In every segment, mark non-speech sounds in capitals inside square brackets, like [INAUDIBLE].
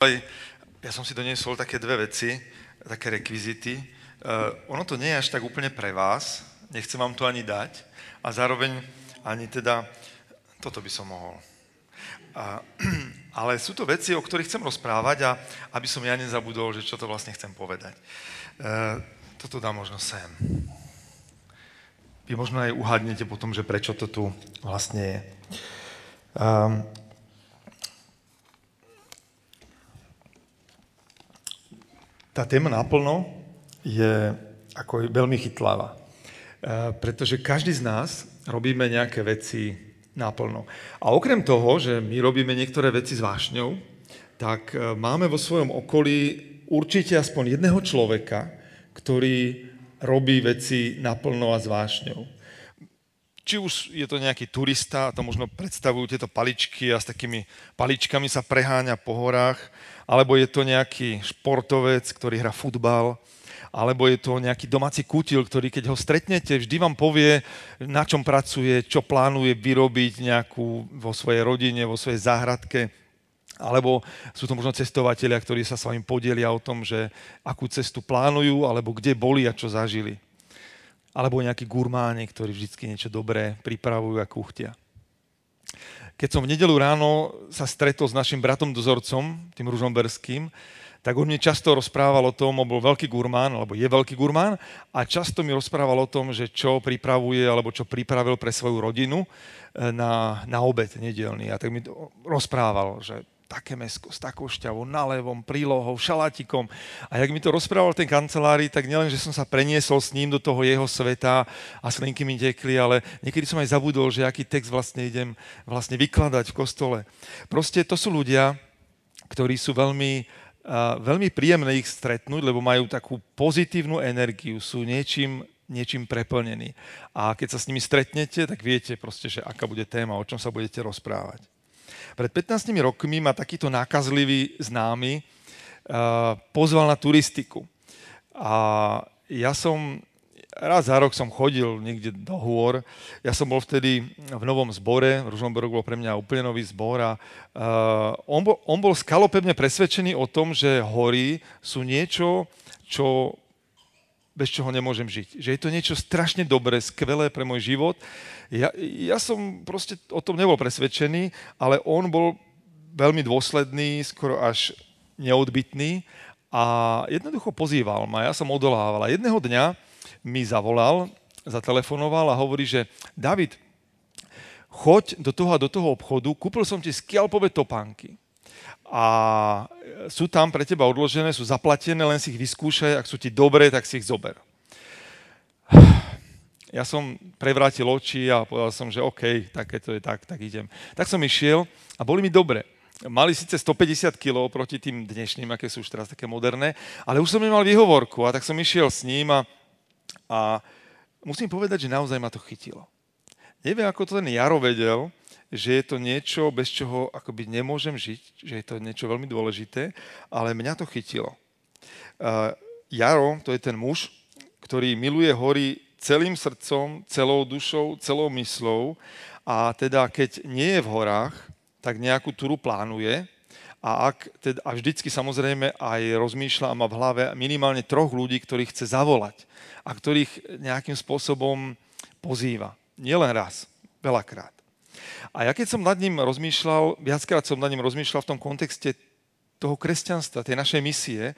Ja som si doniesol také dve veci, také rekvizity. Uh, ono to nie je až tak úplne pre vás, nechcem vám to ani dať a zároveň ani teda, toto by som mohol. A, [CLEARS THROAT] ale sú to veci, o ktorých chcem rozprávať a aby som ja nezabudol, že čo to vlastne chcem povedať. Uh, toto dá možno sem. Vy možno aj uhádnete potom, že prečo to tu vlastne je. Um, tá téma naplno je ako veľmi chytláva. E, pretože každý z nás robíme nejaké veci naplno. A okrem toho, že my robíme niektoré veci s vášňou, tak e, máme vo svojom okolí určite aspoň jedného človeka, ktorý robí veci naplno a s vášňou. Či už je to nejaký turista, to možno predstavujú tieto paličky a s takými paličkami sa preháňa po horách, alebo je to nejaký športovec, ktorý hrá futbal, alebo je to nejaký domáci kutil, ktorý keď ho stretnete, vždy vám povie, na čom pracuje, čo plánuje vyrobiť nejakú vo svojej rodine, vo svojej záhradke. Alebo sú to možno cestovatelia, ktorí sa s vami podelia o tom, že akú cestu plánujú, alebo kde boli a čo zažili. Alebo nejakí gurmáni, ktorí vždy niečo dobré pripravujú a kuchtia. Keď som v nedelu ráno sa stretol s našim bratom dozorcom, tým ružomberským, tak on mi často rozprával o tom, on bol veľký gurmán, alebo je veľký gurmán, a často mi rozprával o tom, že čo pripravuje, alebo čo pripravil pre svoju rodinu eh, na, na obed nedelný. A tak mi rozprával, že také mesko s takou šťavou, nalevom, prílohou, šalátikom. A jak mi to rozprával ten kancelári, tak nielen, že som sa preniesol s ním do toho jeho sveta a slinky mi tekli, ale niekedy som aj zabudol, že aký text vlastne idem vlastne vykladať v kostole. Proste to sú ľudia, ktorí sú veľmi, veľmi príjemné ich stretnúť, lebo majú takú pozitívnu energiu, sú niečím niečím preplnení. A keď sa s nimi stretnete, tak viete proste, že aká bude téma, o čom sa budete rozprávať. Pred 15 rokmi ma takýto nákazlivý známy uh, pozval na turistiku. A ja som, raz za rok som chodil niekde do hôr. Ja som bol vtedy v novom zbore, Ružomberok bol pre mňa úplne nový zbor a uh, on, bol, on bol skalopevne presvedčený o tom, že hory sú niečo, čo bez čoho nemôžem žiť. Že je to niečo strašne dobré, skvelé pre môj život ja, ja som proste o tom nebol presvedčený, ale on bol veľmi dôsledný, skoro až neodbitný a jednoducho pozýval ma. Ja som odolával. A jedného dňa mi zavolal, zatelefonoval a hovorí, že David, choď do toho a do toho obchodu, kúpil som ti skialpové topánky. A sú tam pre teba odložené, sú zaplatené, len si ich vyskúšaj, ak sú ti dobré, tak si ich zober [SIGHS] ja som prevrátil oči a povedal som, že OK, tak to je tak, tak idem. Tak som išiel a boli mi dobre. Mali síce 150 kg proti tým dnešným, aké sú už teraz také moderné, ale už som nemal výhovorku a tak som išiel s ním a, a musím povedať, že naozaj ma to chytilo. Neviem, ako to ten Jaro vedel, že je to niečo, bez čoho akoby nemôžem žiť, že je to niečo veľmi dôležité, ale mňa to chytilo. Uh, Jaro, to je ten muž, ktorý miluje hory celým srdcom, celou dušou, celou myslou a teda keď nie je v horách, tak nejakú túru plánuje a, ak, teda, a vždycky samozrejme aj rozmýšľa a má v hlave minimálne troch ľudí, ktorých chce zavolať a ktorých nejakým spôsobom pozýva. Nielen raz, veľakrát. A ja keď som nad ním rozmýšľal, viackrát som nad ním rozmýšľal v tom kontexte toho kresťanstva, tej našej misie,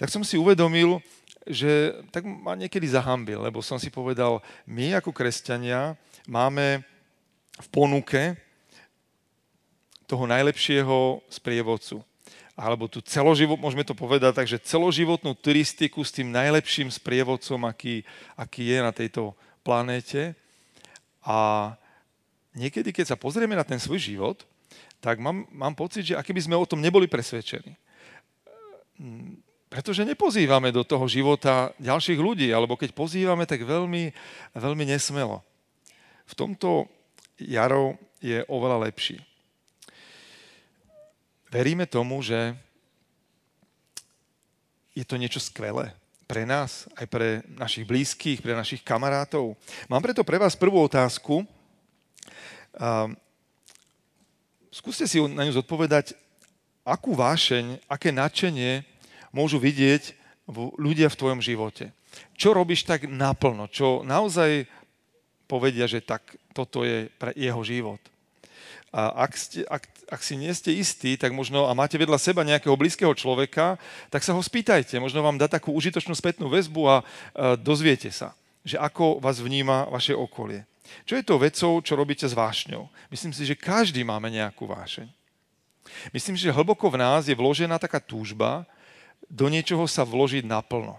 tak som si uvedomil, že tak ma niekedy zahambil, lebo som si povedal, my ako kresťania máme v ponuke toho najlepšieho sprievodcu. Alebo tu celoživot, môžeme to povedať tak, že celoživotnú turistiku s tým najlepším sprievodcom, aký, aký je na tejto planéte. A niekedy, keď sa pozrieme na ten svoj život, tak mám, mám pocit, že aký by sme o tom neboli presvedčení pretože nepozývame do toho života ďalších ľudí, alebo keď pozývame, tak veľmi, veľmi nesmelo. V tomto Jaro je oveľa lepší. Veríme tomu, že je to niečo skvelé pre nás, aj pre našich blízkych, pre našich kamarátov. Mám preto pre vás prvú otázku. Skúste si na ňu zodpovedať akú vášeň, aké nadšenie môžu vidieť ľudia v tvojom živote. Čo robíš tak naplno, čo naozaj povedia, že tak toto je pre jeho život. A ak, ste, ak, ak si nie ste istí, tak možno, a máte vedľa seba nejakého blízkeho človeka, tak sa ho spýtajte. Možno vám dá takú užitočnú spätnú väzbu a, a dozviete sa, že ako vás vníma vaše okolie. Čo je to vecou, čo robíte s vášňou? Myslím si, že každý máme nejakú vášeň. Myslím si, že hlboko v nás je vložená taká túžba do niečoho sa vložiť naplno.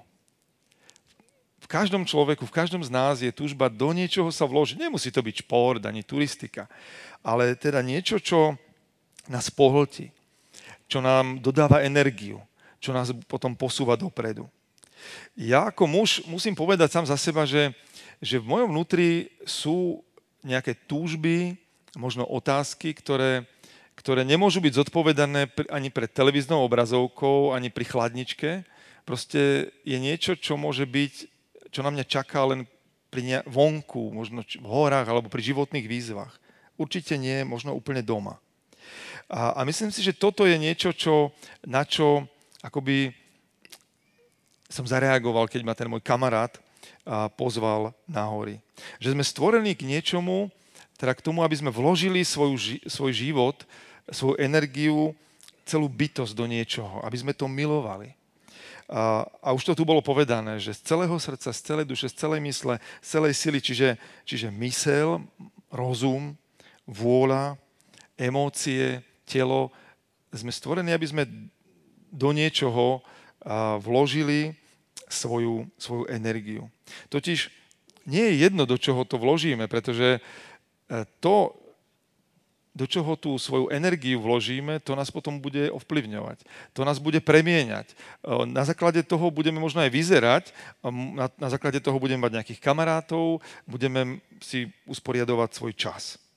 V každom človeku, v každom z nás je túžba do niečoho sa vložiť. Nemusí to byť šport ani turistika ale teda niečo, čo nás pohltí, čo nám dodáva energiu, čo nás potom posúva dopredu. Ja ako muž musím povedať sám za seba, že, že v mojom vnútri sú nejaké túžby, možno otázky, ktoré, ktoré nemôžu byť zodpovedané ani pred televíznou obrazovkou, ani pri chladničke. Proste je niečo, čo môže byť, čo na mňa čaká len pri vonku, možno v horách alebo pri životných výzvach určite nie možno úplne doma. A, a myslím si, že toto je niečo, čo, na čo akoby som zareagoval, keď ma ten môj kamarát pozval na. Že sme stvorení k niečomu, teda k tomu, aby sme vložili svoju, svoj život, svoju energiu, celú bytosť do niečoho, aby sme to milovali. A, a už to tu bolo povedané, že z celého srdca, z celej duše, z celej mysle, z celej sily, čiže, čiže mysel, rozum, vôľa, emócie, telo. Sme stvorení, aby sme do niečoho vložili svoju, svoju energiu. Totiž nie je jedno, do čoho to vložíme, pretože e, to, do čoho tú svoju energiu vložíme, to nás potom bude ovplyvňovať. To nás bude premieňať. E, na základe toho budeme možno aj vyzerať, na, na základe toho budeme mať nejakých kamarátov, budeme si usporiadovať svoj čas.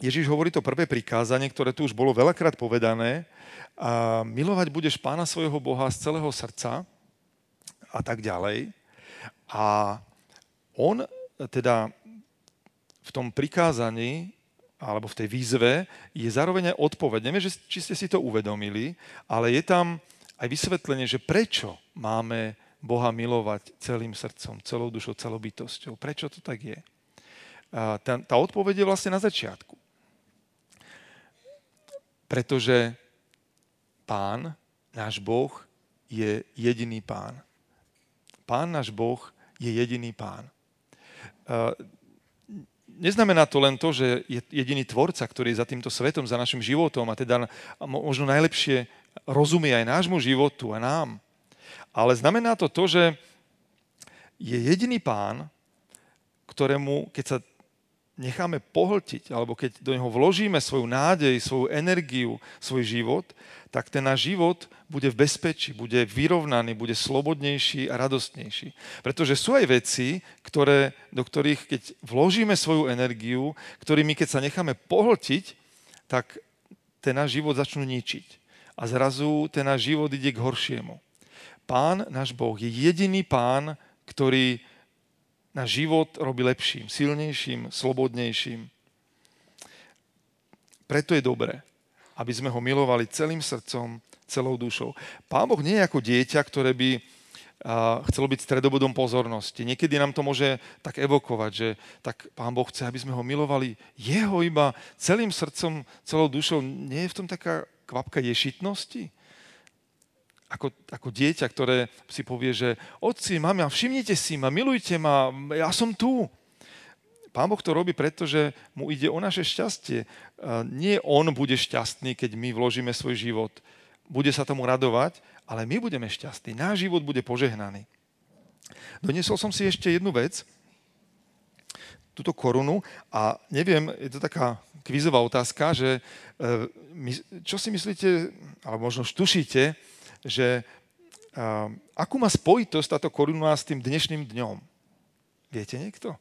Ježiš hovorí to prvé prikázanie, ktoré tu už bolo veľakrát povedané. A milovať budeš pána svojho Boha z celého srdca a tak ďalej. A on teda v tom prikázaní alebo v tej výzve je zároveň aj odpoveď. Neviem, či ste si to uvedomili, ale je tam aj vysvetlenie, že prečo máme Boha milovať celým srdcom, celou dušou, celou bytosťou. Prečo to tak je? Tá, tá odpoveď je vlastne na začiatku. Pretože pán, náš Boh, je jediný pán. Pán náš Boh je jediný pán. Neznamená to len to, že je jediný tvorca, ktorý je za týmto svetom, za našim životom a teda možno najlepšie rozumie aj nášmu životu a nám. Ale znamená to to, že je jediný pán, ktorému, keď sa necháme pohltiť, alebo keď do neho vložíme svoju nádej, svoju energiu, svoj život, tak ten náš život bude v bezpečí, bude vyrovnaný, bude slobodnejší a radostnejší. Pretože sú aj veci, ktoré, do ktorých, keď vložíme svoju energiu, ktorými keď sa necháme pohltiť, tak ten náš život začnú ničiť. A zrazu ten náš život ide k horšiemu. Pán, náš Boh, je jediný pán, ktorý náš život robí lepším, silnejším, slobodnejším. Preto je dobré, aby sme ho milovali celým srdcom, celou dušou. Pán Boh nie je ako dieťa, ktoré by chcelo byť stredobodom pozornosti. Niekedy nám to môže tak evokovať, že tak Pán Boh chce, aby sme ho milovali jeho iba celým srdcom, celou dušou. Nie je v tom taká kvapka ješitnosti? Ako, ako dieťa, ktoré si povie, že otci, mami, všimnite si ma, milujte ma, ja som tu. Pán Boh to robí preto, že mu ide o naše šťastie. Nie on bude šťastný, keď my vložíme svoj život. Bude sa tomu radovať, ale my budeme šťastní. Náš život bude požehnaný. Doniesol som si ešte jednu vec, túto korunu a neviem, je to taká kvízová otázka, že e, čo si myslíte, alebo možno štušíte, že uh, akú má spojitosť táto koruna s tým dnešným dňom? Viete niekto?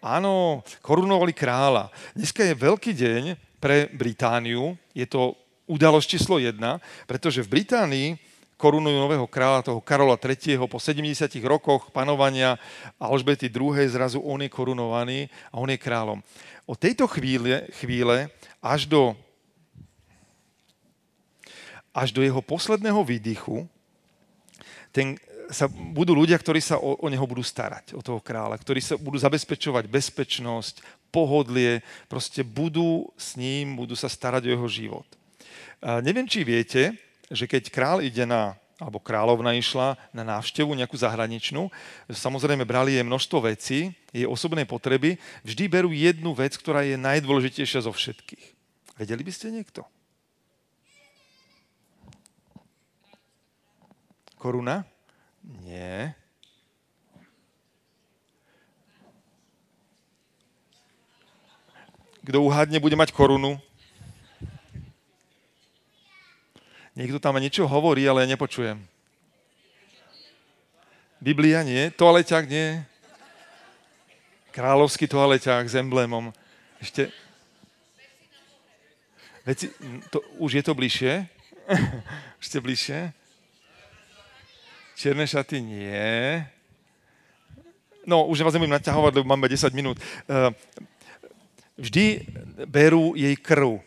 Áno, korunovali kráľa. Dneska je veľký deň pre Britániu. Je to udalosť číslo jedna, pretože v Británii korunujú nového kráľa, toho Karola III. Po 70 rokoch panovania Alžbety II. zrazu on je korunovaný a on je kráľom. Od tejto chvíle, chvíle až do až do jeho posledného výdychu ten, sa budú ľudia, ktorí sa o, o neho budú starať, o toho kráľa, ktorí sa budú zabezpečovať bezpečnosť, pohodlie, proste budú s ním, budú sa starať o jeho život. A neviem, či viete, že keď král ide na alebo kráľovna išla na návštevu nejakú zahraničnú. Samozrejme, brali jej množstvo vecí, jej osobné potreby. Vždy berú jednu vec, ktorá je najdôležitejšia zo všetkých. Vedeli by ste niekto? Koruna? Nie. Kto uhádne, bude mať korunu. Niekto tam niečo hovorí, ale ja nepočujem. Biblia nie, toaleťák nie. Kráľovský toaleťák s emblémom. Ešte... Veci, to, už je to bližšie? [LAUGHS] Ešte bližšie? Čierne šaty nie. No, už vás nebudem naťahovať, lebo máme 10 minút. Eh, vždy berú jej krv.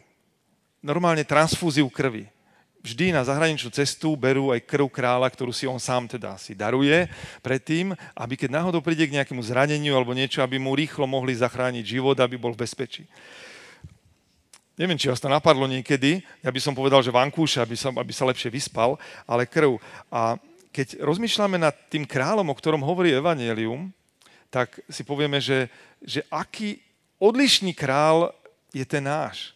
Normálne transfúziu krvi. Vždy na zahraničnú cestu berú aj krv kráľa, ktorú si on sám teda si daruje predtým, aby keď náhodou príde k nejakému zraneniu alebo niečo, aby mu rýchlo mohli zachrániť život, aby bol v bezpečí. Neviem, či vás to napadlo niekedy, ja by som povedal, že vankúša, aby sa, aby sa lepšie vyspal, ale krv. A keď rozmýšľame nad tým kráľom, o ktorom hovorí Evangelium, tak si povieme, že, že aký odlišný král je ten náš.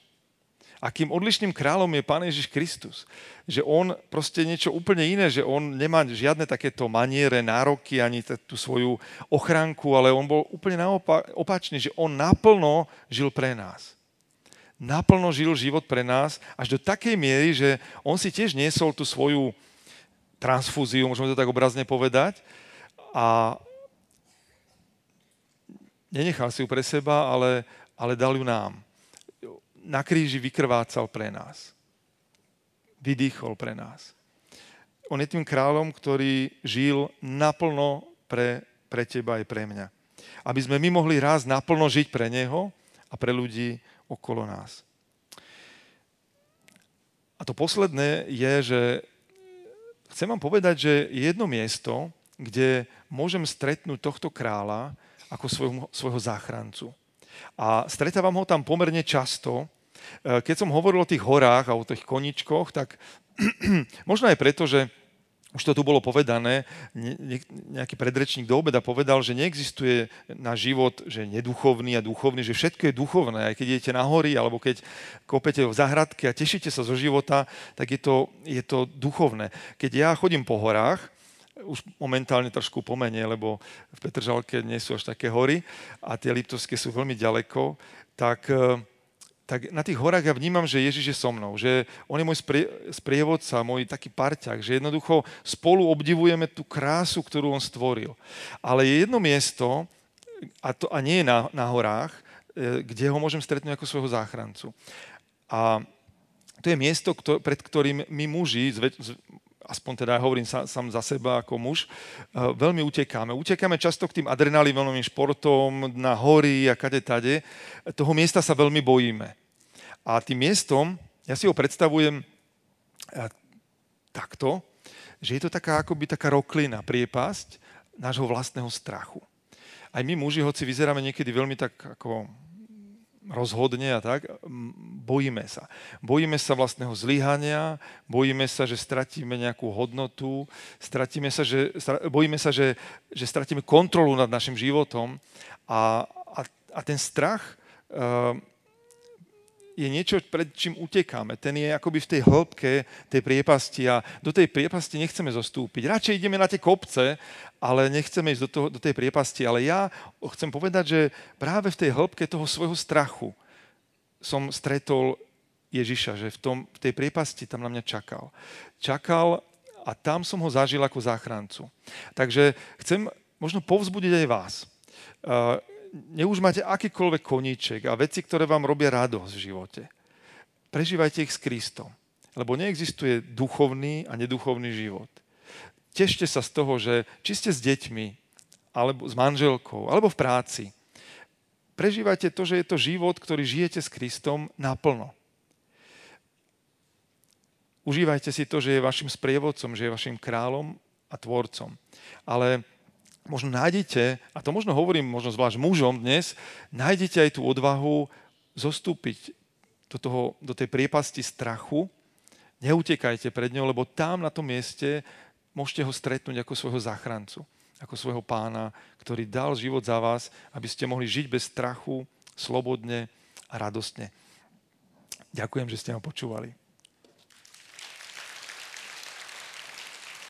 Akým odlišným kráľom je Pán Ježiš Kristus. Že on proste niečo úplne iné, že on nemá žiadne takéto maniere, nároky, ani tú svoju ochránku, ale on bol úplne opačný, že on naplno žil pre nás. Naplno žil život pre nás až do takej miery, že on si tiež niesol tú svoju transfúziu, môžeme to tak obrazne povedať. A nenechal si ju pre seba, ale, ale dal ju nám. Na kríži vykrvácal pre nás. Vydýchol pre nás. On je tým kráľom, ktorý žil naplno pre, pre teba aj pre mňa. Aby sme my mohli raz naplno žiť pre Neho a pre ľudí okolo nás. A to posledné je, že chcem vám povedať, že je jedno miesto, kde môžem stretnúť tohto kráľa ako svojho, svojho záchrancu. A stretávam ho tam pomerne často. E, keď som hovoril o tých horách a o tých koničkoch, tak [CLEARS THROAT] možno aj preto, že už to tu bolo povedané, nejaký predrečník do obeda povedal, že neexistuje na život, že neduchovný a duchovný, že všetko je duchovné. Aj keď idete na hory, alebo keď kopete v zahradke a tešíte sa zo života, tak je to, je to duchovné. Keď ja chodím po horách, už momentálne trošku pomenie, lebo v Petržalke nie sú až také hory a tie Liptovské sú veľmi ďaleko, tak tak na tých horách ja vnímam, že Ježiš je so mnou, že on je môj sprie, sprievodca, môj taký parťak, že jednoducho spolu obdivujeme tú krásu, ktorú on stvoril. Ale je jedno miesto, a, to, a nie je na, na horách, e, kde ho môžem stretnúť ako svojho záchrancu. A to je miesto, kto, pred ktorým my muži, aspoň teda ja hovorím sa, sám za seba ako muž, eh, veľmi utekáme. Utekáme často k tým adrenalinovým športom, na hory a kade tade. Toho miesta sa veľmi bojíme. A tým miestom, ja si ho predstavujem eh, takto, že je to taká akoby taká roklina, priepasť nášho vlastného strachu. Aj my muži, hoci vyzeráme niekedy veľmi tak ako rozhodne a tak, bojíme sa. Bojíme sa vlastného zlyhania, bojíme sa, že stratíme nejakú hodnotu, stratíme sa, že, bojíme sa, že, že stratíme kontrolu nad našim životom a, a, a ten strach uh, je niečo, pred čím utekáme. Ten je akoby v tej hĺbke tej priepasti a do tej priepasti nechceme zostúpiť. Radšej ideme na tie kopce, ale nechceme ísť do, toho, do tej priepasti. Ale ja chcem povedať, že práve v tej hĺbke toho svojho strachu som stretol Ježiša, že v, tom, v tej priepasti tam na mňa čakal. Čakal a tam som ho zažil ako záchrancu. Takže chcem možno povzbudiť aj vás. Nech už máte akýkoľvek koníček a veci, ktoré vám robia radosť v živote. Prežívajte ich s Kristom. lebo neexistuje duchovný a neduchovný život. Tešte sa z toho, že či ste s deťmi, alebo s manželkou, alebo v práci, prežívajte to, že je to život, ktorý žijete s Kristom naplno. Užívajte si to, že je vašim sprievodcom, že je vašim kráľom a tvorcom. Ale možno nájdete, a to možno hovorím možno zvlášť mužom dnes, nájdete aj tú odvahu zostúpiť do, toho, do tej priepasti strachu, neutekajte pred ňou, lebo tam na tom mieste môžete ho stretnúť ako svojho záchrancu, ako svojho pána, ktorý dal život za vás, aby ste mohli žiť bez strachu, slobodne a radostne. Ďakujem, že ste ma počúvali.